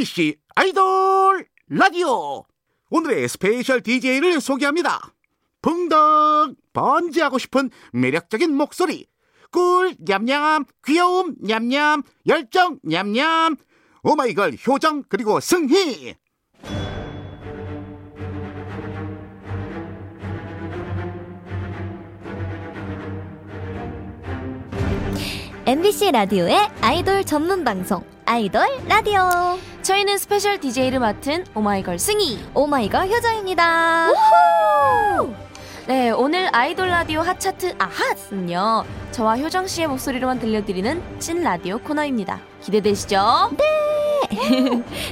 MBC 아이돌 라디오. 오늘의 special DJ를 소개합니다. 풍덩 번지하고 싶은 매력적인 목소리. 꿀 냠냠 귀여움 냠냠 열정 냠냠. 오마이걸 효정 그리고 승희 MBC 라디오의 아이돌 전문 방송 아이돌 라디오 저희는 special DJ를 맡은 오마이걸 승희. 오마이걸 효정입니다. 네, 오늘 아이돌 라디오 핫차트 아핫은요. 저와 효정 씨의 목소리로만 들려드리는 찐 라디오 코너입니다. 기대되시죠?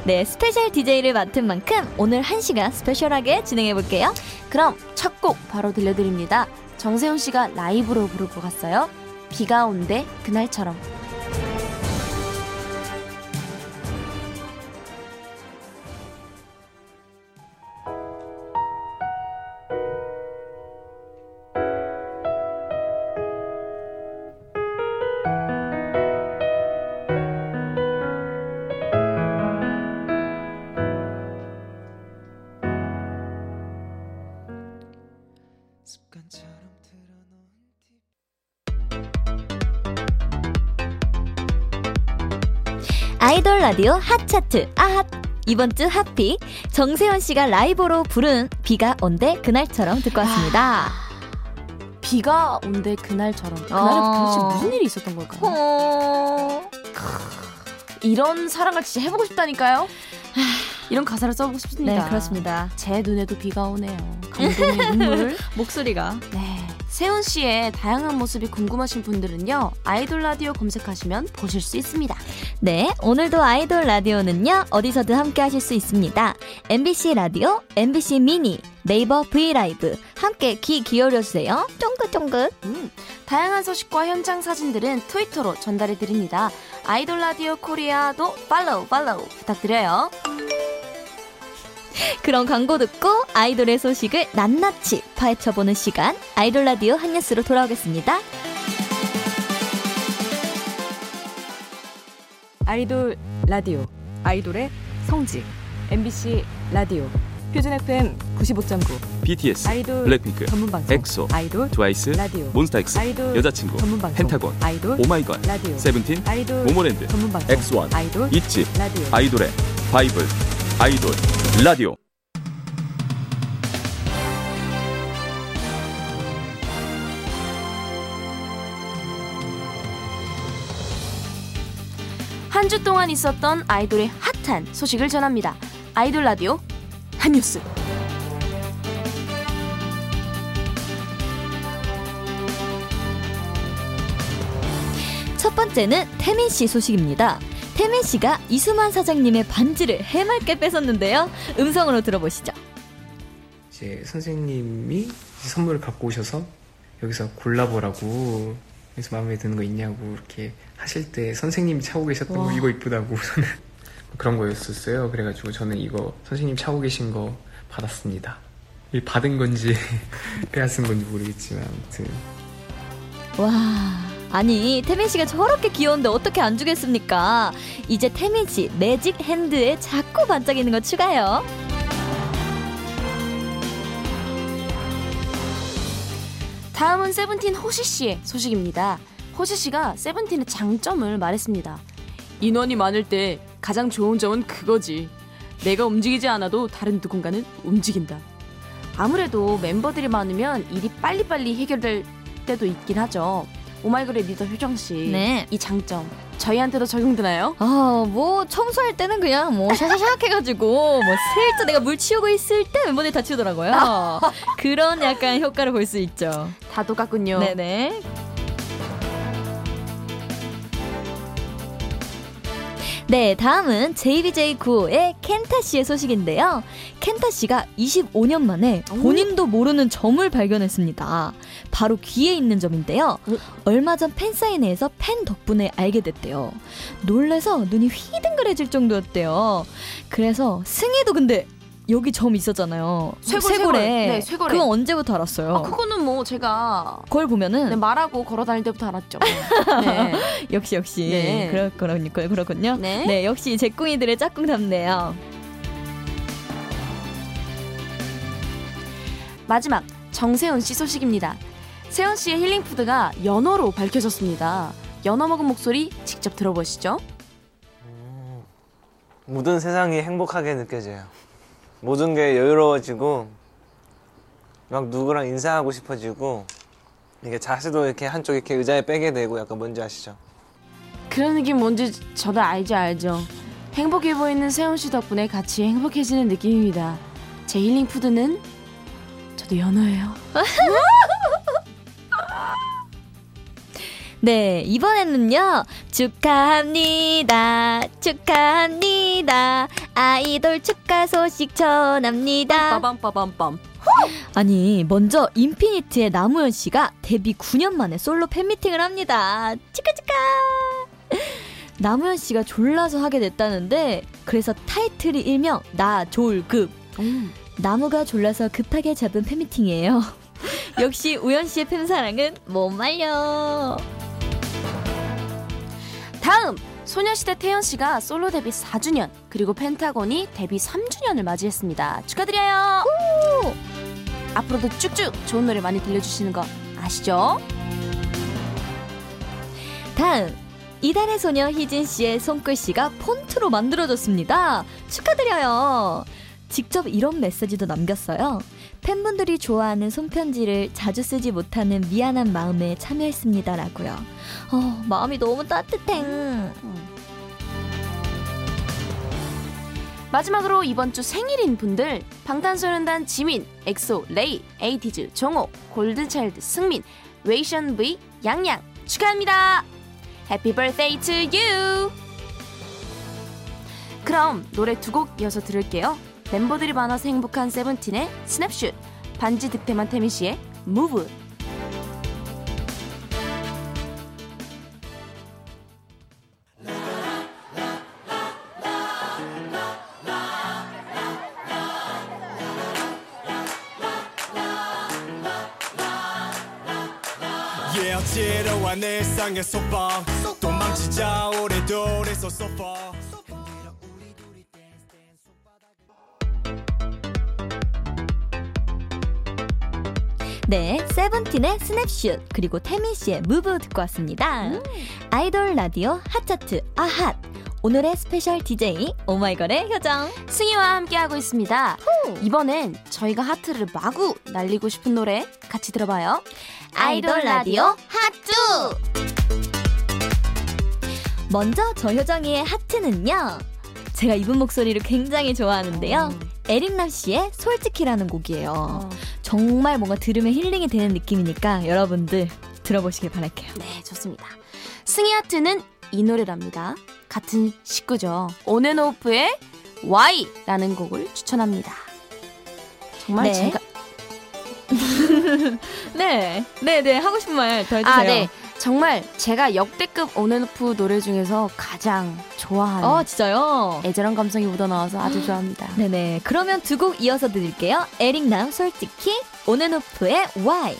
네, special DJ를 맡은 만큼 오늘 한 시간 special하게 진행해 볼게요. 그럼 첫 곡 바로 들려드립니다. 정세훈 씨가 라이브로 부르고 갔어요. 비가 온대 그날처럼. 아이돌 라디오 핫차트 아핫 이번 주 hot pick 정세운 씨가 라이브로 부른 비가 온대 그날처럼 듣고 왔습니다. 비가 온대 그날처럼. 그날은 어. 도대체 무슨 일이 있었던 걸까요? 어... 이런 사랑을 진짜 해보고 싶다니까요. 이런 가사를 써보고 싶습니다. 네, 그렇습니다. 제 눈에도 비가 오네요. 감동의 눈물. 목소리가 네. 세운 씨의 다양한 모습이 궁금하신 분들은요. 아이돌 라디오 검색하시면 보실 수 있습니다. 네, 오늘도 아이돌 라디오는요, 어디서든 함께 하실 수 있습니다. MBC 라디오, MBC 미니, 네이버 V LIVE, 함께 귀 기울여 주세요. 쫑긋쫑긋. 음, 다양한 소식과 현장 사진들은 트위터로 전달해 드립니다. 아이돌 라디오 코리아도 follow follow 부탁드려요. 그럼 광고 듣고 아이돌의 소식을 낱낱이 파헤쳐보는 시간, 아이돌 라디오 핫뉴스로 돌아오겠습니다. 아이돌 라디오 아이돌의 성지 MBC 라디오 표준 FM 95.9 BTS, 아이돌 블랙핑크, 전문 방송 엑소, 아이돌 트와이스, 라디오 몬스타엑스, 아이돌 여자친구, 전문 방송 펜타곤, 아이돌 오마이걸, 라디오 세븐틴, 아이돌 모모랜드, 전문 방송 X1, 아이돌 ITZY, 라디오 아이돌의 바이블, 아이돌 라디오. 한 주 동안 있었던 아이돌의 핫한 소식을 전합니다. 아이돌 라디오 한뉴스. 첫 번째는 태민 씨 소식입니다. 태민 씨가 이수만 사장님의 반지를 해맑게 뺏었는데요. 음성으로 들어보시죠. 이제 선생님이 선물을 갖고 오셔서 여기서 골라보라고 그래서 마음에 드는 거 있냐고 이렇게 하실 때 선생님이 차고 계셨던 거 이거 이쁘다고 저는 그런 거였었어요. 그래가지고 저는 이거 선생님 차고 계신 거 받았습니다. 이 받은 건지 빼앗은 건지 모르겠지만 아무튼 와. 아니, 태민 씨가 저렇게 귀여운데 어떻게 안 주겠습니까? 이제 태민 씨 매직 핸드에 자꾸 반짝이는 거 추가요. 다음은 세븐틴 호시 씨의 소식입니다. 호시 씨가 세븐틴의 장점을 말했습니다. 인원이 많을 때 가장 좋은 점은 그거지. 내가 움직이지 않아도 다른 누군가는 움직인다. 아무래도 멤버들이 많으면 일이 빨리빨리 해결될 때도 있긴 하죠. 오마이걸의 리더 효정 씨. 네. 이 장점 저희한테도 적용되나요? 아, 뭐 청소할 때는 그냥 뭐 샤샤샥 해가지고 뭐 슬쩍 내가 뭘 치우고 있을 때 멤버들이 다 치우더라고요. 그런 약간 효과를 볼 수 있죠. 다 똑같군요. 네네. 네, 다음은 JBJ95의 켄타 씨의 소식인데요. 켄타 씨가 25년 만에 본인도 모르는 점을 발견했습니다. 바로 귀에 있는 점인데요. 얼마 전 팬사인회에서 팬 덕분에 알게 됐대요. 놀래서 눈이 휘둥그레질 정도였대요. 그래서 승희도 근데 여기 점 있었잖아요. 쇄골, 쇄골. 네, 쇄골에. 그건 언제부터 알았어요? 아, 그거는 뭐 제가 그걸 보면은 네, 말하고 걸어 다닐 때부터 알았죠. 네. 역시 역시 네. 그렇, 그렇군요. 그렇군요. 네. 네, 역시 제꿍이들의 짝꿍답네요. 마지막 정세훈 씨 소식입니다. 세훈 씨의 힐링 푸드가 연어로 밝혀졌습니다. 연어 먹은 목소리 직접 들어보시죠. 모든 세상이 행복하게 느껴져요. 모든 게 여유로워지고 막 누구랑 인사하고 싶어지고 이게 자세도 이렇게 한쪽 이렇게 의자에 빼게 되고 약간 뭔지 아시죠? 그런 느낌 뭔지 저도 알죠 알죠. 행복해 보이는 세훈 씨 덕분에 같이 행복해지는 느낌입니다. 제 힐링 푸드는 저도 연어예요. 네, 이번에는요. 축하합니다. 축하합니다. 아이돌 축하 소식 전합니다. 빠밤빠밤빰. 아니, 먼저 인피니트의 남우현 씨가 데뷔 9년 만에 솔로 팬미팅을 합니다. 축하축하! 남우현 씨가 졸라서 하게 됐다는데, 그래서 타이틀이 일명 나 졸급. 나무가 졸라서 급하게 잡은 팬미팅이에요. 역시 우현 씨의 팬사랑은 못 말려. 다음 소녀시대 태연 씨가 솔로 데뷔 4주년 그리고 펜타곤이 데뷔 3주년을 맞이했습니다. 축하드려요. 앞으로도 쭉쭉 좋은 노래 많이 들려주시는 거 아시죠? 다음 이달의 소녀 희진 씨의 손글씨가 폰트로 만들어졌습니다. 축하드려요. 직접 이런 메시지도 남겼어요. 팬분들이 좋아하는 손편지를 자주 쓰지 못하는 미안한 마음에 참여했습니다라고요. 어, 마음이 너무 따뜻해. 마지막으로 이번 주 생일인 분들 방탄소년단 지민, 엑소, 레이, 에이티즈, 종호, 골든차일드 승민, 웨이션 V, 양양 축하합니다. happy birthday. 그럼 노래 두 곡 이어서 들을게요. 멤버들이 많아서 행복한 세븐틴의 Snap Shoot, 반지 득템한 태민 씨의 MOVE. 어지러운 일상의 소방 도망치자 오래도래서 far 네, 세븐틴의 Snap Shoot 그리고 태민 씨의 MOVE 듣고 왔습니다. 아이돌 라디오 핫차트 아핫. 오늘의 special DJ 오마이걸의 효정. 승희와 함께하고 있습니다. 이번엔 저희가 하트를 마구 날리고 싶은 노래 같이 들어봐요. 아이돌 라디오 하트 먼저 저 효정이의 하트는요 제가 이분 목소리를 굉장히 좋아하는데요 에릭남 씨의 솔직히라는 곡이에요 어, 정말 뭔가 들으면 힐링이 되는 느낌이니까 여러분들 들어보시길 바랄게요 네, 좋습니다. 승희 하트는 이 노래랍니다. 같은 식구죠. 온앤오프의 Y라는 곡을 추천합니다. 정말 네. 제가 네, 네, 네 하고 싶은 말 더 해주세요 아, 네. 정말 제가 역대급 온앤오프 노래 중에서 가장 좋아하는 어 진짜요? 애절한 감성이 묻어나와서 아주 좋아합니다. 네네. 그러면 두 곡 이어서 드릴게요. 에릭남 솔직히 온앤오프의 Y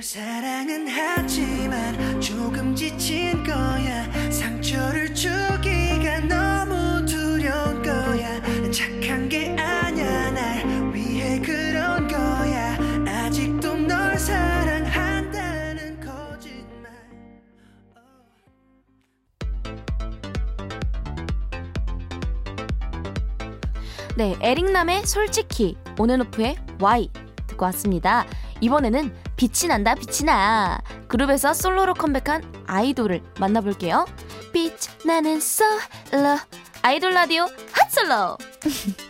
사랑은 하지만 조금 지친 거야. 상처를 주기 네, 에릭남의 솔직히 온앤오프의 Why 듣고 왔습니다. 이번에는 빛이 난다 빛이 나 그룹에서 솔로로 컴백한 아이돌을 만나볼게요. 빛 나는 솔로 아이돌 라디오 핫솔로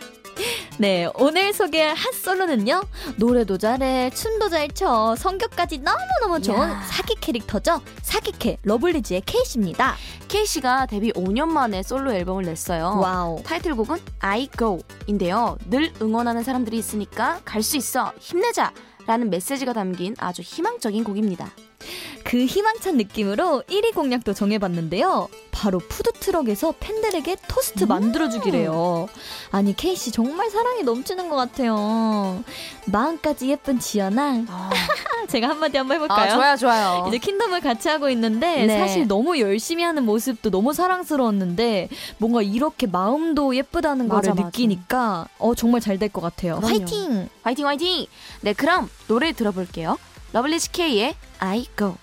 네, 오늘 소개할 핫 솔로는요. 노래도 잘해, 춤도 잘 춰, 성격까지 너무너무 좋은 이야. 사기 캐릭터죠. 사기캐 러블리즈의 케이 씨입니다. 케이 씨가 데뷔 5년 만에 솔로 앨범을 냈어요. Wow. 타이틀곡은 I Go인데요. 늘 응원하는 사람들이 있으니까 갈 수 있어 힘내자 라는 메시지가 담긴 아주 희망적인 곡입니다. 그 희망찬 느낌으로 1위 공약도 정해봤는데요. 바로 푸드트럭에서 팬들에게 토스트 만들어주기래요. 아니, 케이 씨 정말 사랑이 넘치는 것 같아요. 마음까지 예쁜 지연아. 제가 한마디 한번 해볼까요? 아, 좋아요, 좋아요. 이제 퀸덤을 같이 하고 있는데 네. 사실 너무 열심히 하는 모습도 너무 사랑스러웠는데 뭔가 이렇게 마음도 예쁘다는 맞아, 거를 맞아. 느끼니까 어 정말 잘 될 것 같아요. 화이팅! 화이팅, 화이팅! 네, 그럼 노래 들어볼게요. 러블리즈 K의 I Go.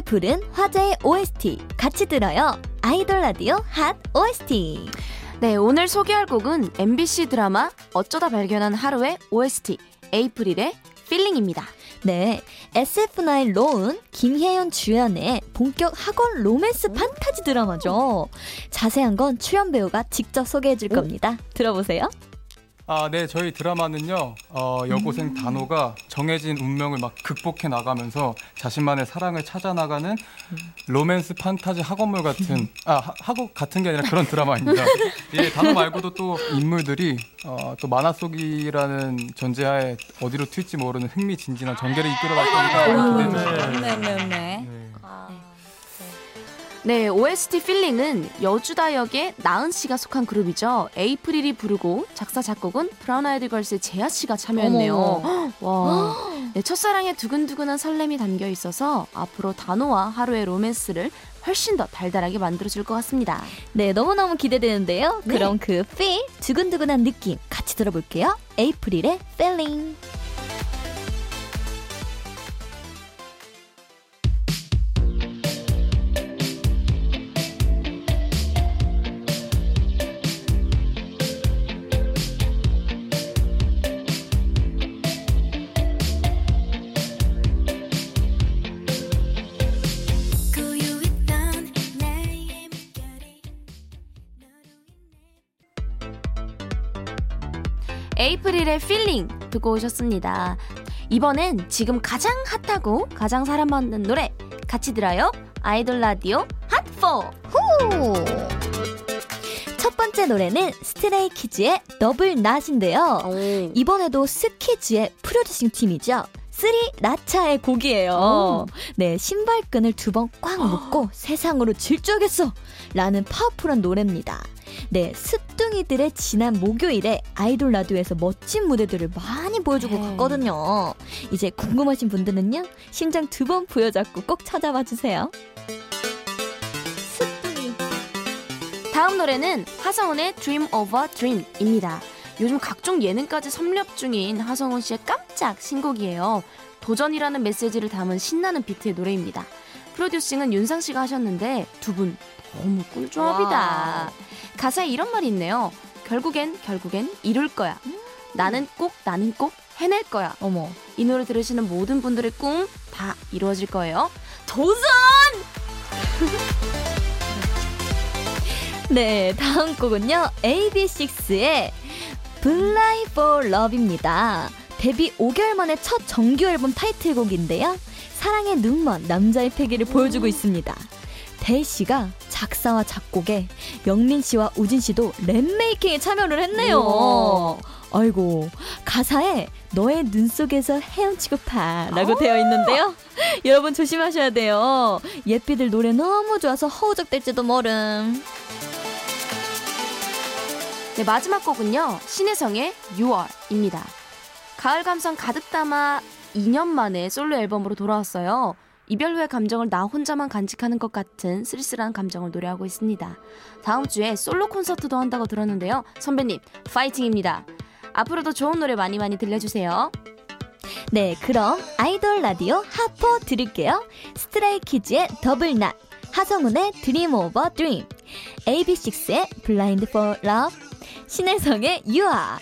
아이돌이 부른 화제의 OST 같이 들어요. 아이돌 라디오 핫 OST. 네, 오늘 소개할 곡은 MBC 드라마 어쩌다 발견한 하루의 OST 에이프릴의 Feeling입니다. 네, SF9 로운, 김혜윤 주연의 본격 학원 로맨스 판타지 드라마죠. 자세한 건 출연 배우가 직접 소개해 줄 겁니다. 들어보세요. 아, 네, 저희 드라마는요, 어, 여고생 단오가 정해진 운명을 막 극복해 나가면서 자신만의 사랑을 찾아 나가는 로맨스 판타지 학원물 같은, 아, 하- 학원 같은 게 아니라 그런 드라마입니다. 예, 단오 말고도 또 인물들이, 어, 또 만화 속이라는 전제하에 어디로 튈지 모르는 흥미진진한 전개를 이끌어 갈 거니까 기대해 주시면 네네 네. 네, OST Feeling은 여주다 역의 나은 씨가 속한 그룹이죠. 에이프릴이 부르고 작사 작곡은 브라운 아이드 걸스의 제아 씨가 참여했네요. 와. 네, 첫사랑에 두근두근한 설렘이 담겨 있어서 앞으로 단오와 하루의 로맨스를 훨씬 더 달달하게 만들어줄 것 같습니다. 네, 너무너무 기대되는데요. 네. 그럼 그 feel, 두근두근한 느낌 같이 들어볼게요. 에이프릴의 Feeling. 고 에이프릴의 Feeling 듣고 오셨습니다. 이번엔 지금 가장 핫하고 가장 사랑받는 노래 같이 들어요. 아이돌 라디오 핫4. 후! 첫 번째 노래는 스트레이 키즈의 Double Knot인데요. 이번에도 스키즈의 producing 팀이죠. 쓰리 라차의 곡이에요. 네, 신발끈을 두 번 꽉 묶고 세상으로 질주하겠어! 라는 파워풀한 노래입니다. 네, 습둥이들의 지난 목요일에 아이돌 라디오에서 멋진 무대들을 많이 보여주고 네. 갔거든요. 이제 궁금하신 분들은요, 심장 두 번 부여잡고 꼭 찾아봐 주세요. 습둥이. 다음 노래는 하성운의 Dream Over Dream입니다. 요즘 각종 예능까지 섭렵 중인 하성운 씨의 깜짝 신곡이에요. 도전이라는 메시지를 담은 신나는 비트의 노래입니다. 프로듀싱은 윤상 씨가 하셨는데 두 분 너무 꿀조합이다. 와. 가사에 이런 말이 있네요. 결국엔 결국엔 이룰 거야. 나는 꼭 나는 꼭 해낼 거야. 어머. 이 노래 들으시는 모든 분들의 꿈 다 이루어질 거예요. 도전! 네, 다음 곡은요. AB6IX의 Fly for Love입니다. 데뷔 5개월 만에 첫 정규 앨범 타이틀곡인데요. 사랑의 눈먼 남자의 패기를 보여주고 있습니다. 대희 씨가 작사와 작곡에 영민 씨와 우진 씨도 랩 메이킹에 참여를 했네요. 우와. 아이고 가사에 너의 눈 속에서 헤엄치고 파라고 되어 있는데요. 여러분 조심하셔야 돼요. 예삐들 노래 너무 좋아서 허우적댈지도 모름. 네, 마지막 곡은요. 신혜성의 6월입니다. 가을 감성 가득 담아 2년 만에 솔로 앨범으로 돌아왔어요. 이별 후의 감정을 나 혼자만 간직하는 것 같은 쓸쓸한 감정을 노래하고 있습니다. 다음 주에 솔로 콘서트도 한다고 들었는데요. 선배님, 파이팅입니다. 앞으로도 좋은 노래 많이 많이 들려주세요. 네, 그럼 아이돌 라디오 핫포 드릴게요. 스트레이키즈의 Double Knot, 하성운의 Dream Over Dream, AB6IX의 Blind for Love, 신혜성의 유아.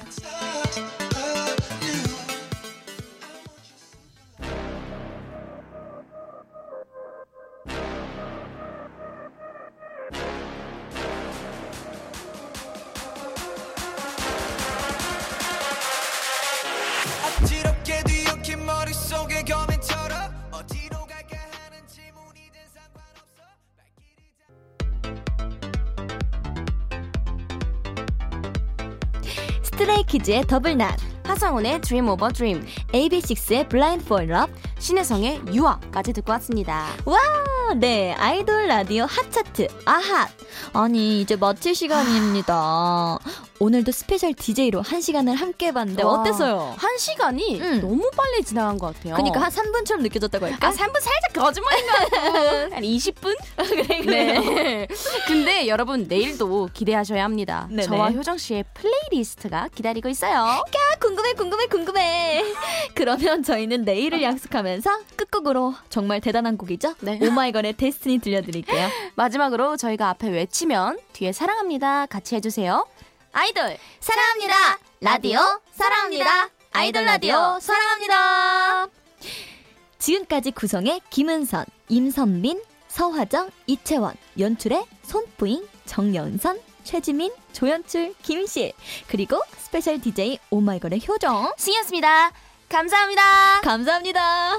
스트레이키즈의 Double Knot, 하성운의 Dream Over Dream, AB6IX의 Blind for Love, 신혜성의 유아까지 듣고 왔습니다. 와, 네, 아이돌 라디오 핫차트 아핫. 아니 이제 마칠 시간입니다. 오늘도 special DJ로 한 시간을 함께 해봤는데 와, 어땠어요? 한 시간이 음. 너무 빨리 지나간 것 같아요. 그러니까 한 3분처럼 느껴졌다고 할까? 아, 3분 살짝 거짓말인 것 같고. 한 20분? 그래 네. 근데 여러분, 내일도 기대하셔야 합니다. 네네. 저와 효정 씨의 playlist가 기다리고 있어요. 아, 궁금해 궁금해 궁금해. 그러면 저희는 내일을 약속하면서 끝곡으로 정말 대단한 곡이죠? 네. 오마이걸의 Destiny 들려드릴게요. 마지막으로 저희가 앞에 외치면 뒤에 사랑합니다. 같이 해주세요. 아이돌 사랑합니다. 라디오 사랑합니다. 아이돌 라디오 사랑합니다. 지금까지 구성의 김은선, 임선민, 서화정, 이채원, 연출의 손뿌잉, 정연선, 최지민, 조연출, 김실, 그리고 스페셜 DJ 오마이걸의 효정. 승희였습니다. 감사합니다. 감사합니다.